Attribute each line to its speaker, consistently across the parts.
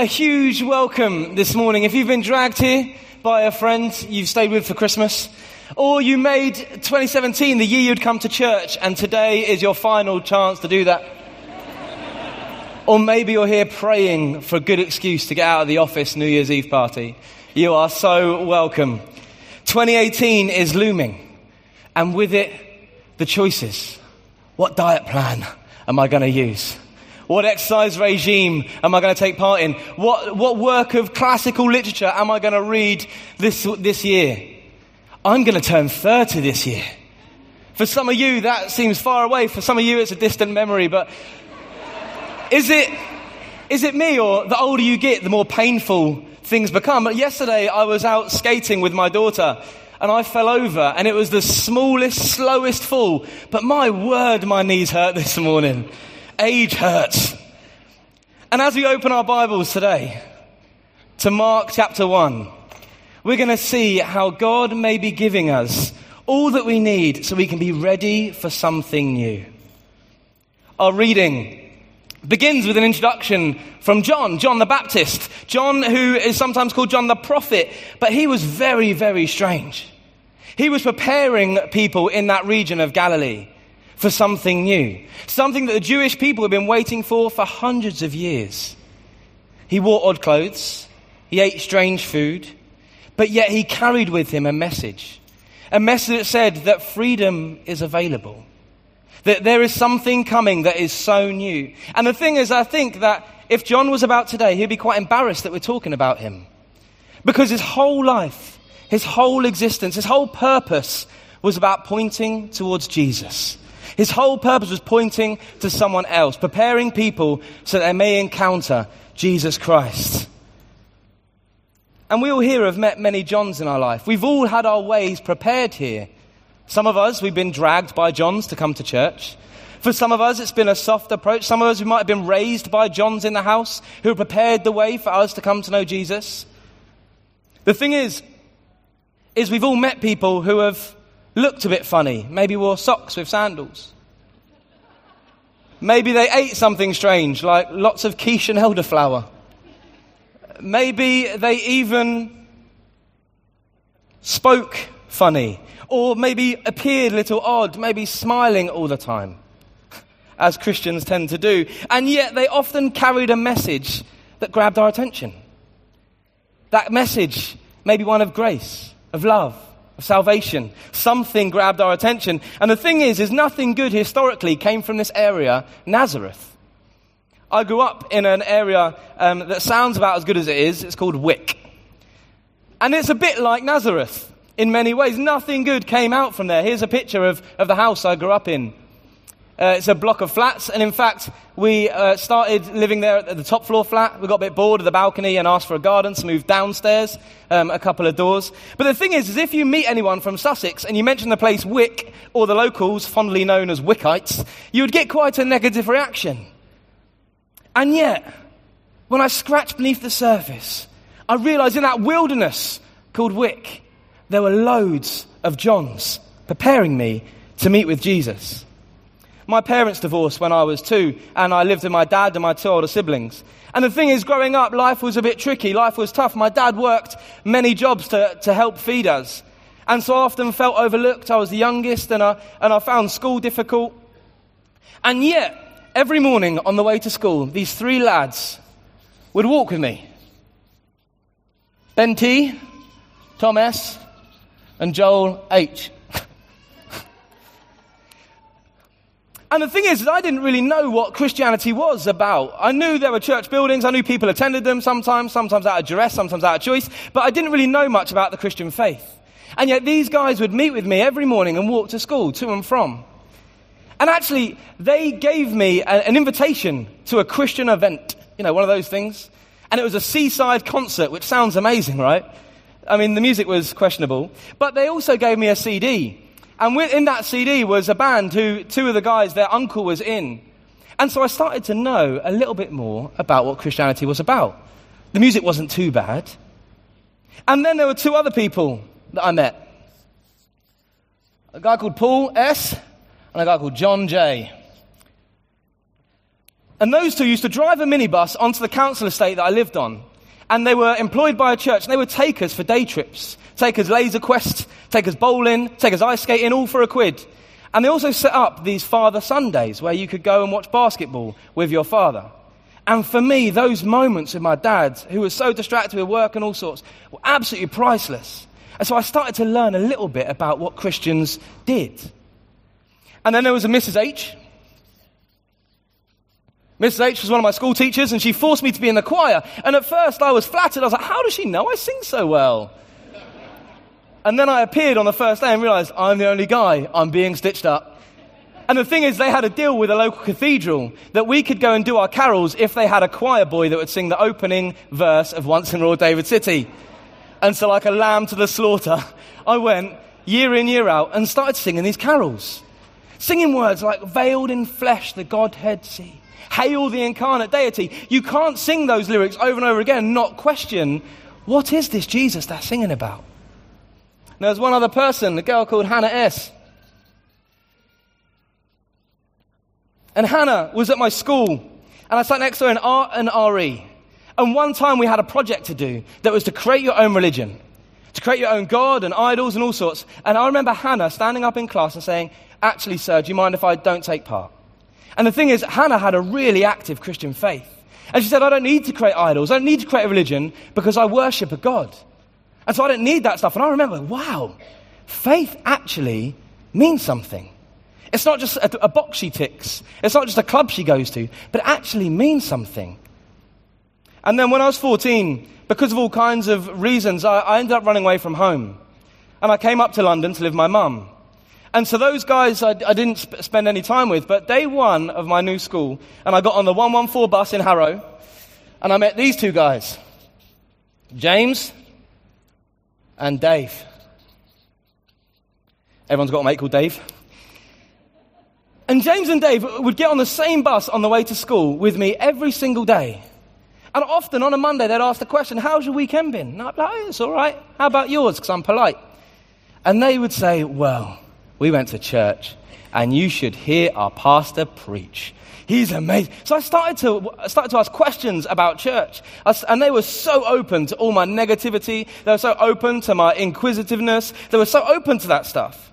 Speaker 1: a huge welcome this morning. If you've been dragged here by a friend you've stayed with for Christmas, or you made 2017 the year you'd come to church and today is your final chance to do that. Or maybe you're here praying for a good excuse to get out of the office New Year's Eve party. You are so welcome. 2018 is looming, and with it, the choices. What diet plan am I going to use? What exercise regime am I going to take part in? What, what work of classical literature am I going to read this, this year? I'm going to turn 30 this year. For some of you, that seems far away. For some of you, it's a distant memory. But is it, is it me, or the older you get, the more painful things become? But yesterday, I was out skating with my daughter, and I fell over, and it was the smallest, slowest fall. But my word, my knees hurt this morning age hurts. And as we open our Bibles today to Mark chapter 1, we're going to see how God may be giving us all that we need so we can be ready for something new. Our reading begins with an introduction from John, John the Baptist. John, who is sometimes called John the prophet, but he was very, very strange. He was preparing people in that region of Galilee for something new, something that the Jewish people had been waiting for for hundreds of years. He wore odd clothes, he ate strange food, but yet he carried with him a message. A message that said that freedom is available. That there is something coming that is so new. And the thing is, I think that if John was about today, he'd be quite embarrassed that we're talking about him. Because his whole life, his whole existence, his whole purpose was about pointing towards Jesus. His whole purpose was pointing to someone else, preparing people so they may encounter Jesus Christ. And we all here have met many Johns in our life. We've all had our ways prepared here. Some of us, we've been dragged by Johns to come to church. For some of us, it's been a soft approach. Some of us, we might have been raised by Johns in the house who prepared the way for us to come to know Jesus. The thing is, is we've all met people who have looked a bit funny, maybe wore socks with sandals. Maybe they ate something strange, like lots of quiche and elderflower. Maybe they even spoke funny, or maybe appeared a little odd, maybe smiling all the time, as Christians tend to do. And yet they often carried a message that grabbed our attention. That message, maybe one of grace, of love, of salvation. Something grabbed our attention. And the thing is, is nothing good historically came from this area, Nazareth. I grew up in an area um, that sounds about as good as it is. It's called Wick. And it's a bit like Nazareth in many ways. Nothing good came out from there. Here's a picture of, of the house I grew up in. Uh, it's a block of flats, and in fact, we uh, started living there at the top floor flat. We got a bit bored of the balcony and asked for a garden, so moved downstairs um, a couple of doors. But the thing is, is if you meet anyone from Sussex and you mention the place Wick, or the locals, fondly known as Wickites, you would get quite a negative reaction. And yet, when I scratched beneath the surface, I realized in that wilderness called Wick, there were loads of Johns preparing me to meet with Jesus. My parents divorced when I was two, and I lived with my dad and my two older siblings. And the thing is, growing up, life was a bit tricky. Life was tough. My dad worked many jobs to, to help feed us. And so I often felt overlooked. I was the youngest, and I, and I found school difficult. And yet, every morning on the way to school, these three lads would walk with me Ben T, Tom S, and Joel H. And the thing is, I didn't really know what Christianity was about. I knew there were church buildings, I knew people attended them sometimes, sometimes out of duress, sometimes out of choice, but I didn't really know much about the Christian faith. And yet these guys would meet with me every morning and walk to school, to and from. And actually, they gave me a, an invitation to a Christian event, you know, one of those things. And it was a seaside concert, which sounds amazing, right? I mean, the music was questionable. But they also gave me a CD and in that CD was a band who two of the guys, their uncle was in. And so I started to know a little bit more about what Christianity was about. The music wasn't too bad. And then there were two other people that I met a guy called Paul S. and a guy called John J. And those two used to drive a minibus onto the council estate that I lived on. And they were employed by a church, and they would take us for day trips, take us laser quest, take us bowling, take us ice skating, all for a quid. And they also set up these Father Sundays where you could go and watch basketball with your father. And for me, those moments with my dad, who was so distracted with work and all sorts, were absolutely priceless. And so I started to learn a little bit about what Christians did. And then there was a Mrs. H. Mrs. H was one of my school teachers, and she forced me to be in the choir. And at first, I was flattered. I was like, How does she know I sing so well? And then I appeared on the first day and realized I'm the only guy. I'm being stitched up. And the thing is, they had a deal with a local cathedral that we could go and do our carols if they had a choir boy that would sing the opening verse of Once in Royal David City. And so, like a lamb to the slaughter, I went year in, year out and started singing these carols. Singing words like, veiled in flesh, the Godhead see. Hail the incarnate deity. You can't sing those lyrics over and over again and not question, what is this Jesus they're singing about? Was one other person, a girl called Hannah S. And Hannah was at my school, and I sat next to her in art and RE. And one time we had a project to do that was to create your own religion, to create your own God and idols and all sorts. And I remember Hannah standing up in class and saying, Actually, sir, do you mind if I don't take part? And the thing is, Hannah had a really active Christian faith. And she said, I don't need to create idols. I don't need to create a religion because I worship a God. And so I don't need that stuff. And I remember, wow, faith actually means something. It's not just a, a box she ticks, it's not just a club she goes to, but it actually means something. And then when I was 14, because of all kinds of reasons, I, I ended up running away from home. And I came up to London to live with my mum. And so those guys I, I didn't sp- spend any time with, but day one of my new school, and I got on the 114 bus in Harrow, and I met these two guys James and Dave. Everyone's got a mate called Dave. And James and Dave would get on the same bus on the way to school with me every single day. And often on a Monday, they'd ask the question, How's your weekend been? And I'd be like, oh, It's all right. How about yours? Because I'm polite. And they would say, Well, we went to church, and you should hear our pastor preach. He's amazing. So I started to, I started to ask questions about church. And they were so open to all my negativity. They were so open to my inquisitiveness. They were so open to that stuff.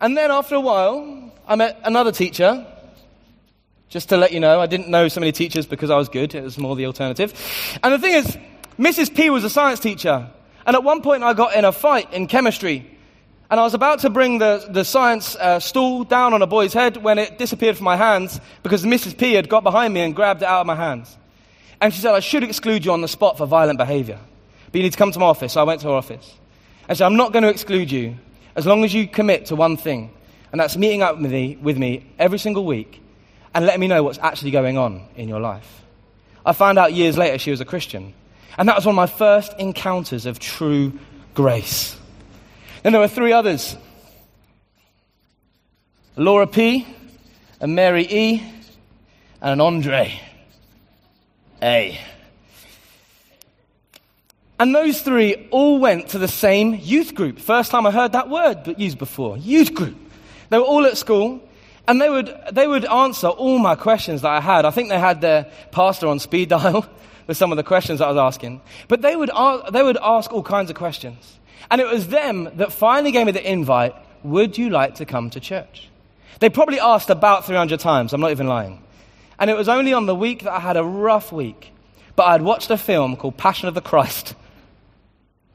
Speaker 1: And then after a while, I met another teacher. Just to let you know, I didn't know so many teachers because I was good. It was more the alternative. And the thing is, Mrs. P was a science teacher. And at one point, I got in a fight in chemistry. And I was about to bring the, the science uh, stool down on a boy's head when it disappeared from my hands because Mrs. P had got behind me and grabbed it out of my hands. And she said, I should exclude you on the spot for violent behavior. But you need to come to my office. So I went to her office. And she said, I'm not going to exclude you as long as you commit to one thing. And that's meeting up with me, with me every single week and letting me know what's actually going on in your life. I found out years later she was a Christian. And that was one of my first encounters of true grace. Then there were three others Laura P., a Mary E., and an Andre A. And those three all went to the same youth group. First time I heard that word but used before. Youth group. They were all at school, and they would, they would answer all my questions that I had. I think they had their pastor on speed dial with some of the questions I was asking. But they would, they would ask all kinds of questions. And it was them that finally gave me the invite Would you like to come to church? They probably asked about 300 times, I'm not even lying. And it was only on the week that I had a rough week, but I had watched a film called Passion of the Christ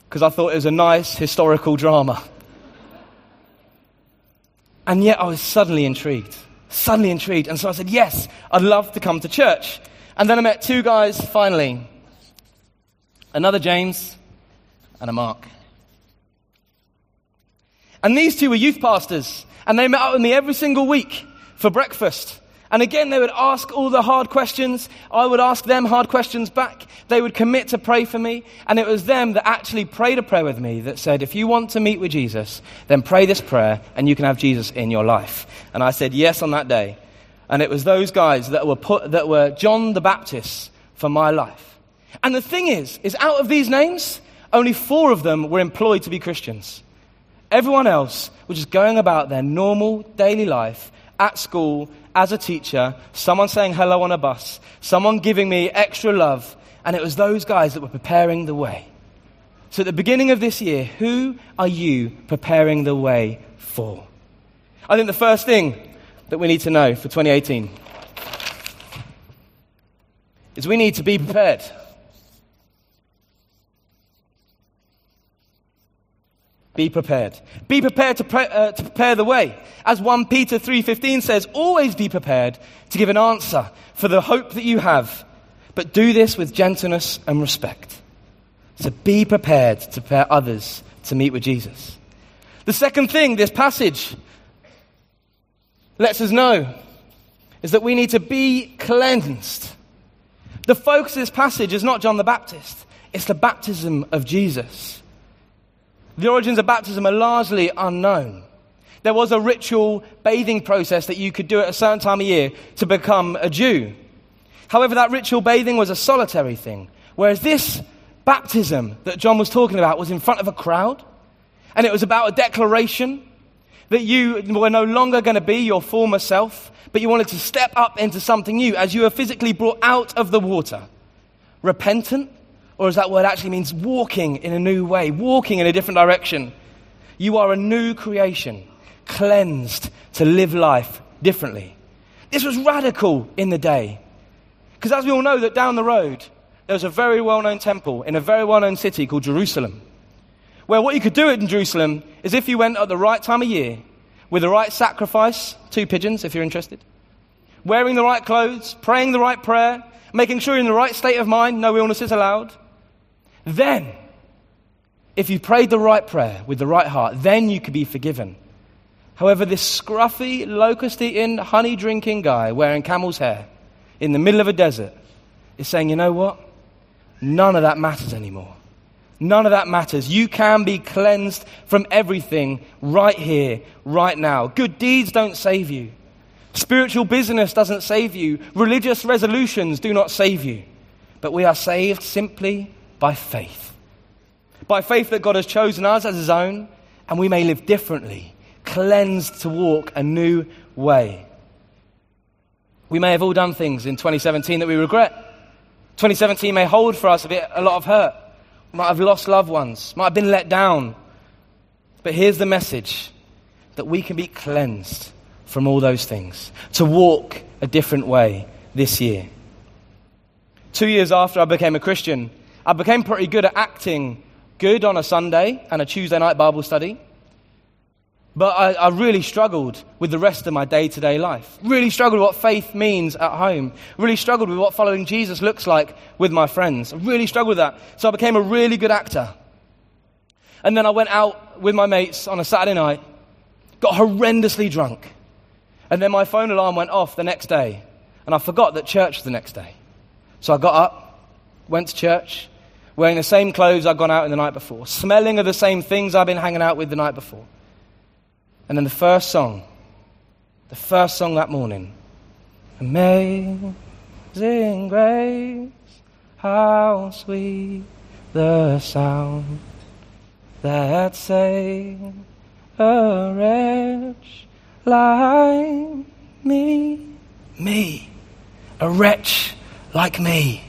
Speaker 1: because I thought it was a nice historical drama. And yet I was suddenly intrigued. Suddenly intrigued. And so I said, Yes, I'd love to come to church. And then I met two guys finally another James and a Mark. And these two were youth pastors, and they met up with me every single week for breakfast. And again, they would ask all the hard questions. I would ask them hard questions back. They would commit to pray for me. And it was them that actually prayed a prayer with me that said, if you want to meet with Jesus, then pray this prayer and you can have Jesus in your life. And I said yes on that day. And it was those guys that were put, that were John the Baptist for my life. And the thing is, is out of these names, only four of them were employed to be Christians. Everyone else was just going about their normal daily life at school as a teacher, someone saying hello on a bus, someone giving me extra love, and it was those guys that were preparing the way. So at the beginning of this year, who are you preparing the way for? I think the first thing that we need to know for 2018 is we need to be prepared. Be prepared. Be prepared to, pre- uh, to prepare the way. As 1 Peter 3:15 says, always be prepared to give an answer for the hope that you have, but do this with gentleness and respect. So be prepared to prepare others to meet with Jesus. The second thing this passage lets us know is that we need to be cleansed. The focus of this passage is not John the Baptist, it's the baptism of Jesus. The origins of baptism are largely unknown. There was a ritual bathing process that you could do at a certain time of year to become a Jew. However, that ritual bathing was a solitary thing, whereas this baptism that John was talking about was in front of a crowd, and it was about a declaration that you were no longer going to be your former self, but you wanted to step up into something new as you were physically brought out of the water. Repentant, or as that word actually means walking in a new way, walking in a different direction. You are a new creation, cleansed to live life differently. This was radical in the day. Because as we all know, that down the road, there was a very well known temple in a very well known city called Jerusalem. Where what you could do in Jerusalem is if you went at the right time of year, with the right sacrifice, two pigeons if you're interested, wearing the right clothes, praying the right prayer, making sure you're in the right state of mind, no illnesses allowed, then, if you prayed the right prayer with the right heart, then you could be forgiven. However, this scruffy, locust eating, honey drinking guy wearing camel's hair in the middle of a desert is saying, you know what? None of that matters anymore. None of that matters. You can be cleansed from everything right here, right now. Good deeds don't save you. Spiritual business doesn't save you. Religious resolutions do not save you. But we are saved simply by faith. By faith that God has chosen us as His own, and we may live differently, cleansed to walk a new way. We may have all done things in 2017 that we regret. 2017 may hold for us a, bit, a lot of hurt. We might have lost loved ones, might have been let down. But here's the message that we can be cleansed from all those things, to walk a different way this year. Two years after I became a Christian, I became pretty good at acting good on a Sunday and a Tuesday night Bible study. But I, I really struggled with the rest of my day to day life. Really struggled with what faith means at home. Really struggled with what following Jesus looks like with my friends. I really struggled with that. So I became a really good actor. And then I went out with my mates on a Saturday night, got horrendously drunk. And then my phone alarm went off the next day. And I forgot that church was the next day. So I got up, went to church, wearing the same clothes I'd gone out in the night before, smelling of the same things I'd been hanging out with the night before. And then the first song, the first song that morning, Amazing Grace, how sweet the sound that saved a wretch like me. Me, a wretch like me.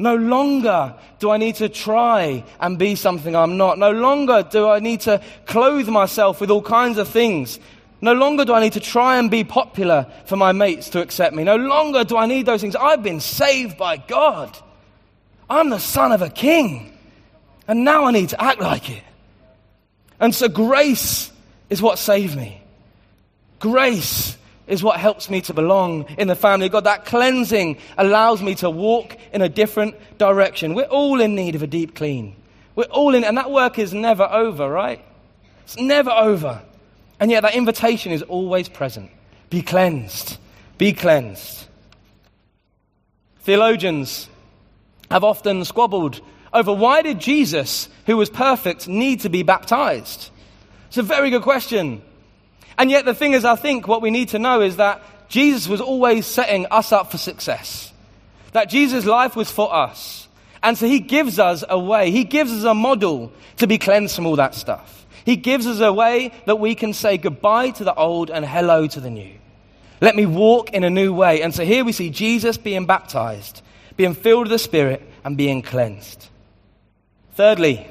Speaker 1: No longer do I need to try and be something I'm not. No longer do I need to clothe myself with all kinds of things. No longer do I need to try and be popular for my mates to accept me. No longer do I need those things. I've been saved by God. I'm the son of a king. And now I need to act like it. And so grace is what saved me. Grace is what helps me to belong in the family of God. That cleansing allows me to walk in a different direction. We're all in need of a deep clean. We're all in, and that work is never over, right? It's never over. And yet that invitation is always present. Be cleansed. Be cleansed. Theologians have often squabbled over why did Jesus, who was perfect, need to be baptized? It's a very good question. And yet, the thing is, I think what we need to know is that Jesus was always setting us up for success. That Jesus' life was for us. And so he gives us a way, he gives us a model to be cleansed from all that stuff. He gives us a way that we can say goodbye to the old and hello to the new. Let me walk in a new way. And so here we see Jesus being baptized, being filled with the Spirit, and being cleansed. Thirdly,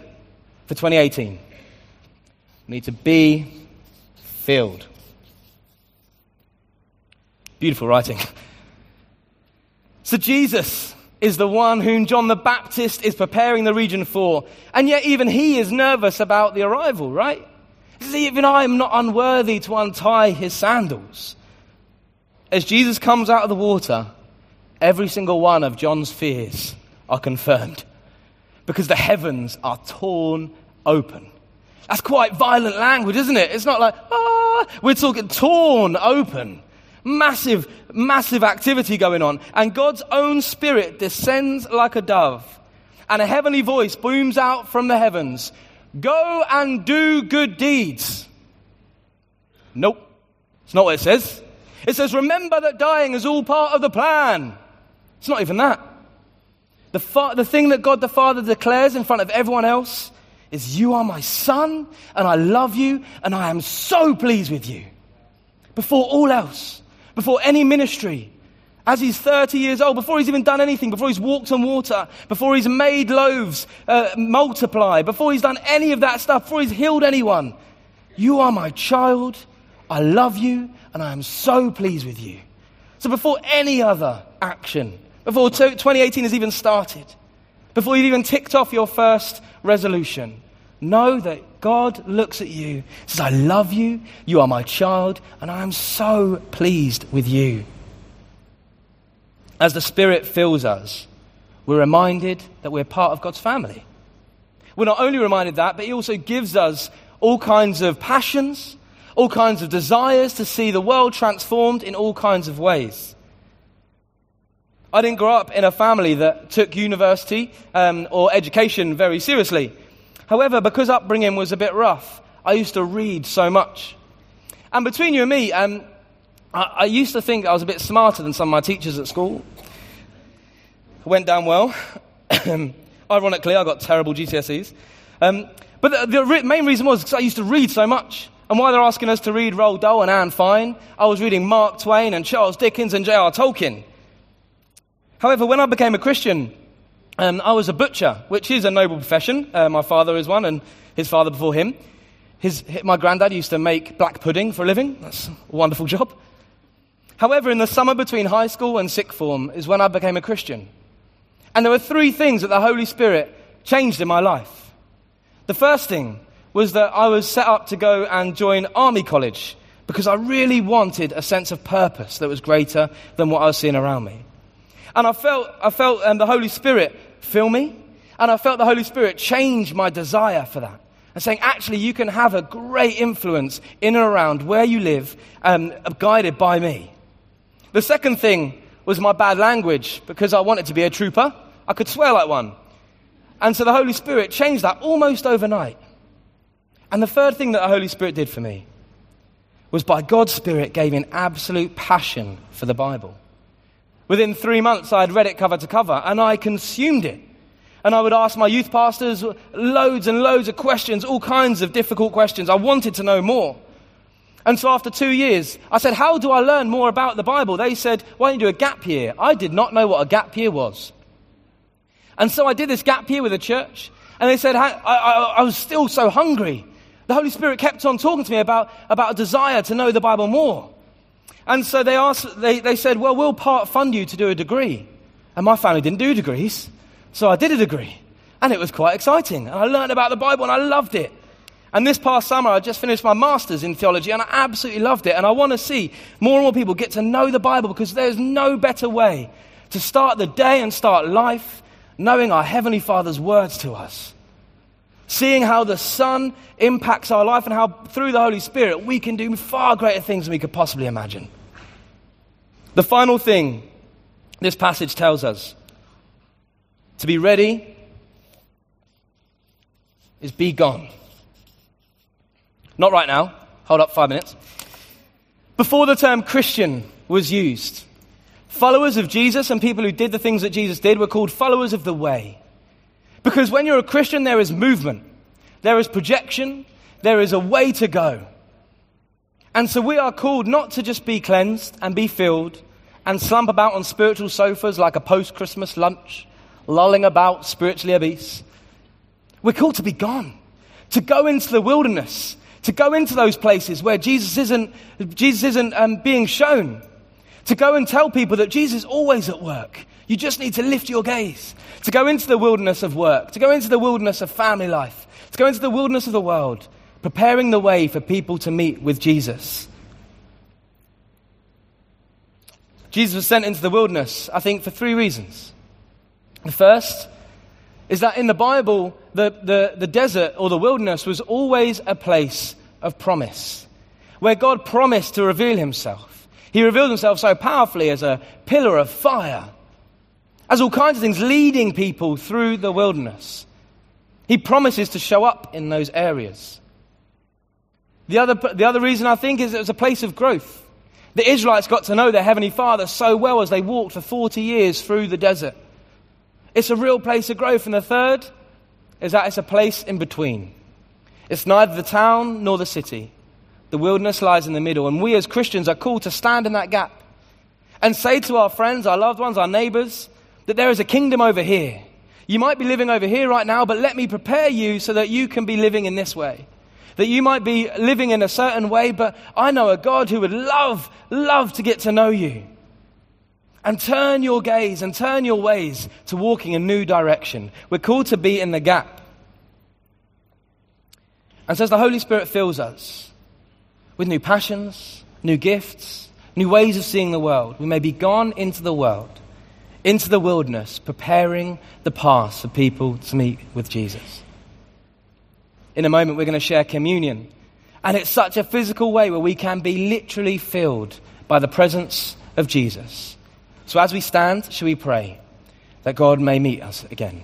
Speaker 1: for 2018, we need to be filled. Beautiful writing. So Jesus is the one whom John the Baptist is preparing the region for. And yet, even he is nervous about the arrival, right? He says, Even I am not unworthy to untie his sandals. As Jesus comes out of the water, every single one of John's fears are confirmed because the heavens are torn open. That's quite violent language, isn't it? It's not like, ah, we're talking torn open. Massive, massive activity going on. And God's own spirit descends like a dove. And a heavenly voice booms out from the heavens Go and do good deeds. Nope. It's not what it says. It says, Remember that dying is all part of the plan. It's not even that. The, fa- the thing that God the Father declares in front of everyone else is, You are my son, and I love you, and I am so pleased with you. Before all else before any ministry, as he's 30 years old, before he's even done anything, before he's walked on water, before he's made loaves uh, multiply, before he's done any of that stuff, before he's healed anyone. You are my child. I love you, and I am so pleased with you. So before any other action, before 2018 has even started, before you've even ticked off your first resolution, know that God looks at you, says, I love you, you are my child, and I am so pleased with you. As the Spirit fills us, we're reminded that we're part of God's family. We're not only reminded that, but He also gives us all kinds of passions, all kinds of desires to see the world transformed in all kinds of ways. I didn't grow up in a family that took university um, or education very seriously. However, because upbringing was a bit rough, I used to read so much. And between you and me, um, I, I, used to think I was a bit smarter than some of my teachers at school. It went down well. Ironically, I got terrible GCSEs. Um, but the, the re- main reason was because I used to read so much. And while they're asking us to read Roald Dahl and Anne Fine, I was reading Mark Twain and Charles Dickens and J.R. Tolkien. However, when I became a Christian, um, I was a butcher, which is a noble profession. Uh, my father is one, and his father before him. His, my granddad used to make black pudding for a living. That's a wonderful job. However, in the summer between high school and sixth form is when I became a Christian. And there were three things that the Holy Spirit changed in my life. The first thing was that I was set up to go and join Army College because I really wanted a sense of purpose that was greater than what I was seeing around me. And I felt, I felt um, the Holy Spirit fill me. And I felt the Holy Spirit change my desire for that. And saying, actually, you can have a great influence in and around where you live, um, guided by me. The second thing was my bad language because I wanted to be a trooper. I could swear like one. And so the Holy Spirit changed that almost overnight. And the third thing that the Holy Spirit did for me was by God's Spirit gave me an absolute passion for the Bible. Within three months, I had read it cover to cover and I consumed it. And I would ask my youth pastors loads and loads of questions, all kinds of difficult questions. I wanted to know more. And so after two years, I said, How do I learn more about the Bible? They said, Why don't you do a gap year? I did not know what a gap year was. And so I did this gap year with a church. And they said, I, I, I was still so hungry. The Holy Spirit kept on talking to me about, about a desire to know the Bible more. And so they, asked, they, they said, Well, we'll part fund you to do a degree. And my family didn't do degrees. So I did a degree. And it was quite exciting. And I learned about the Bible and I loved it. And this past summer, I just finished my master's in theology and I absolutely loved it. And I want to see more and more people get to know the Bible because there's no better way to start the day and start life knowing our Heavenly Father's words to us. Seeing how the Son impacts our life and how through the Holy Spirit we can do far greater things than we could possibly imagine. The final thing this passage tells us to be ready is be gone. Not right now. Hold up five minutes. Before the term Christian was used, followers of Jesus and people who did the things that Jesus did were called followers of the way. Because when you're a Christian, there is movement, there is projection, there is a way to go. And so we are called not to just be cleansed and be filled and slump about on spiritual sofas like a post Christmas lunch, lolling about spiritually obese. We're called to be gone, to go into the wilderness, to go into those places where Jesus isn't, Jesus isn't um, being shown, to go and tell people that Jesus is always at work. You just need to lift your gaze, to go into the wilderness of work, to go into the wilderness of family life, to go into the wilderness of the world, preparing the way for people to meet with Jesus. Jesus was sent into the wilderness, I think, for three reasons. The first is that in the Bible, the, the, the desert or the wilderness was always a place of promise, where God promised to reveal himself. He revealed himself so powerfully as a pillar of fire, as all kinds of things leading people through the wilderness. He promises to show up in those areas. The other, the other reason I think is it was a place of growth. The Israelites got to know their Heavenly Father so well as they walked for 40 years through the desert. It's a real place of growth. And the third is that it's a place in between. It's neither the town nor the city. The wilderness lies in the middle. And we as Christians are called to stand in that gap and say to our friends, our loved ones, our neighbors, that there is a kingdom over here. You might be living over here right now, but let me prepare you so that you can be living in this way. That you might be living in a certain way, but I know a God who would love, love to get to know you and turn your gaze and turn your ways to walking a new direction. We're called to be in the gap. And so as the Holy Spirit fills us with new passions, new gifts, new ways of seeing the world, we may be gone into the world, into the wilderness, preparing the path for people to meet with Jesus. In a moment, we're going to share communion. And it's such a physical way where we can be literally filled by the presence of Jesus. So as we stand, shall we pray that God may meet us again?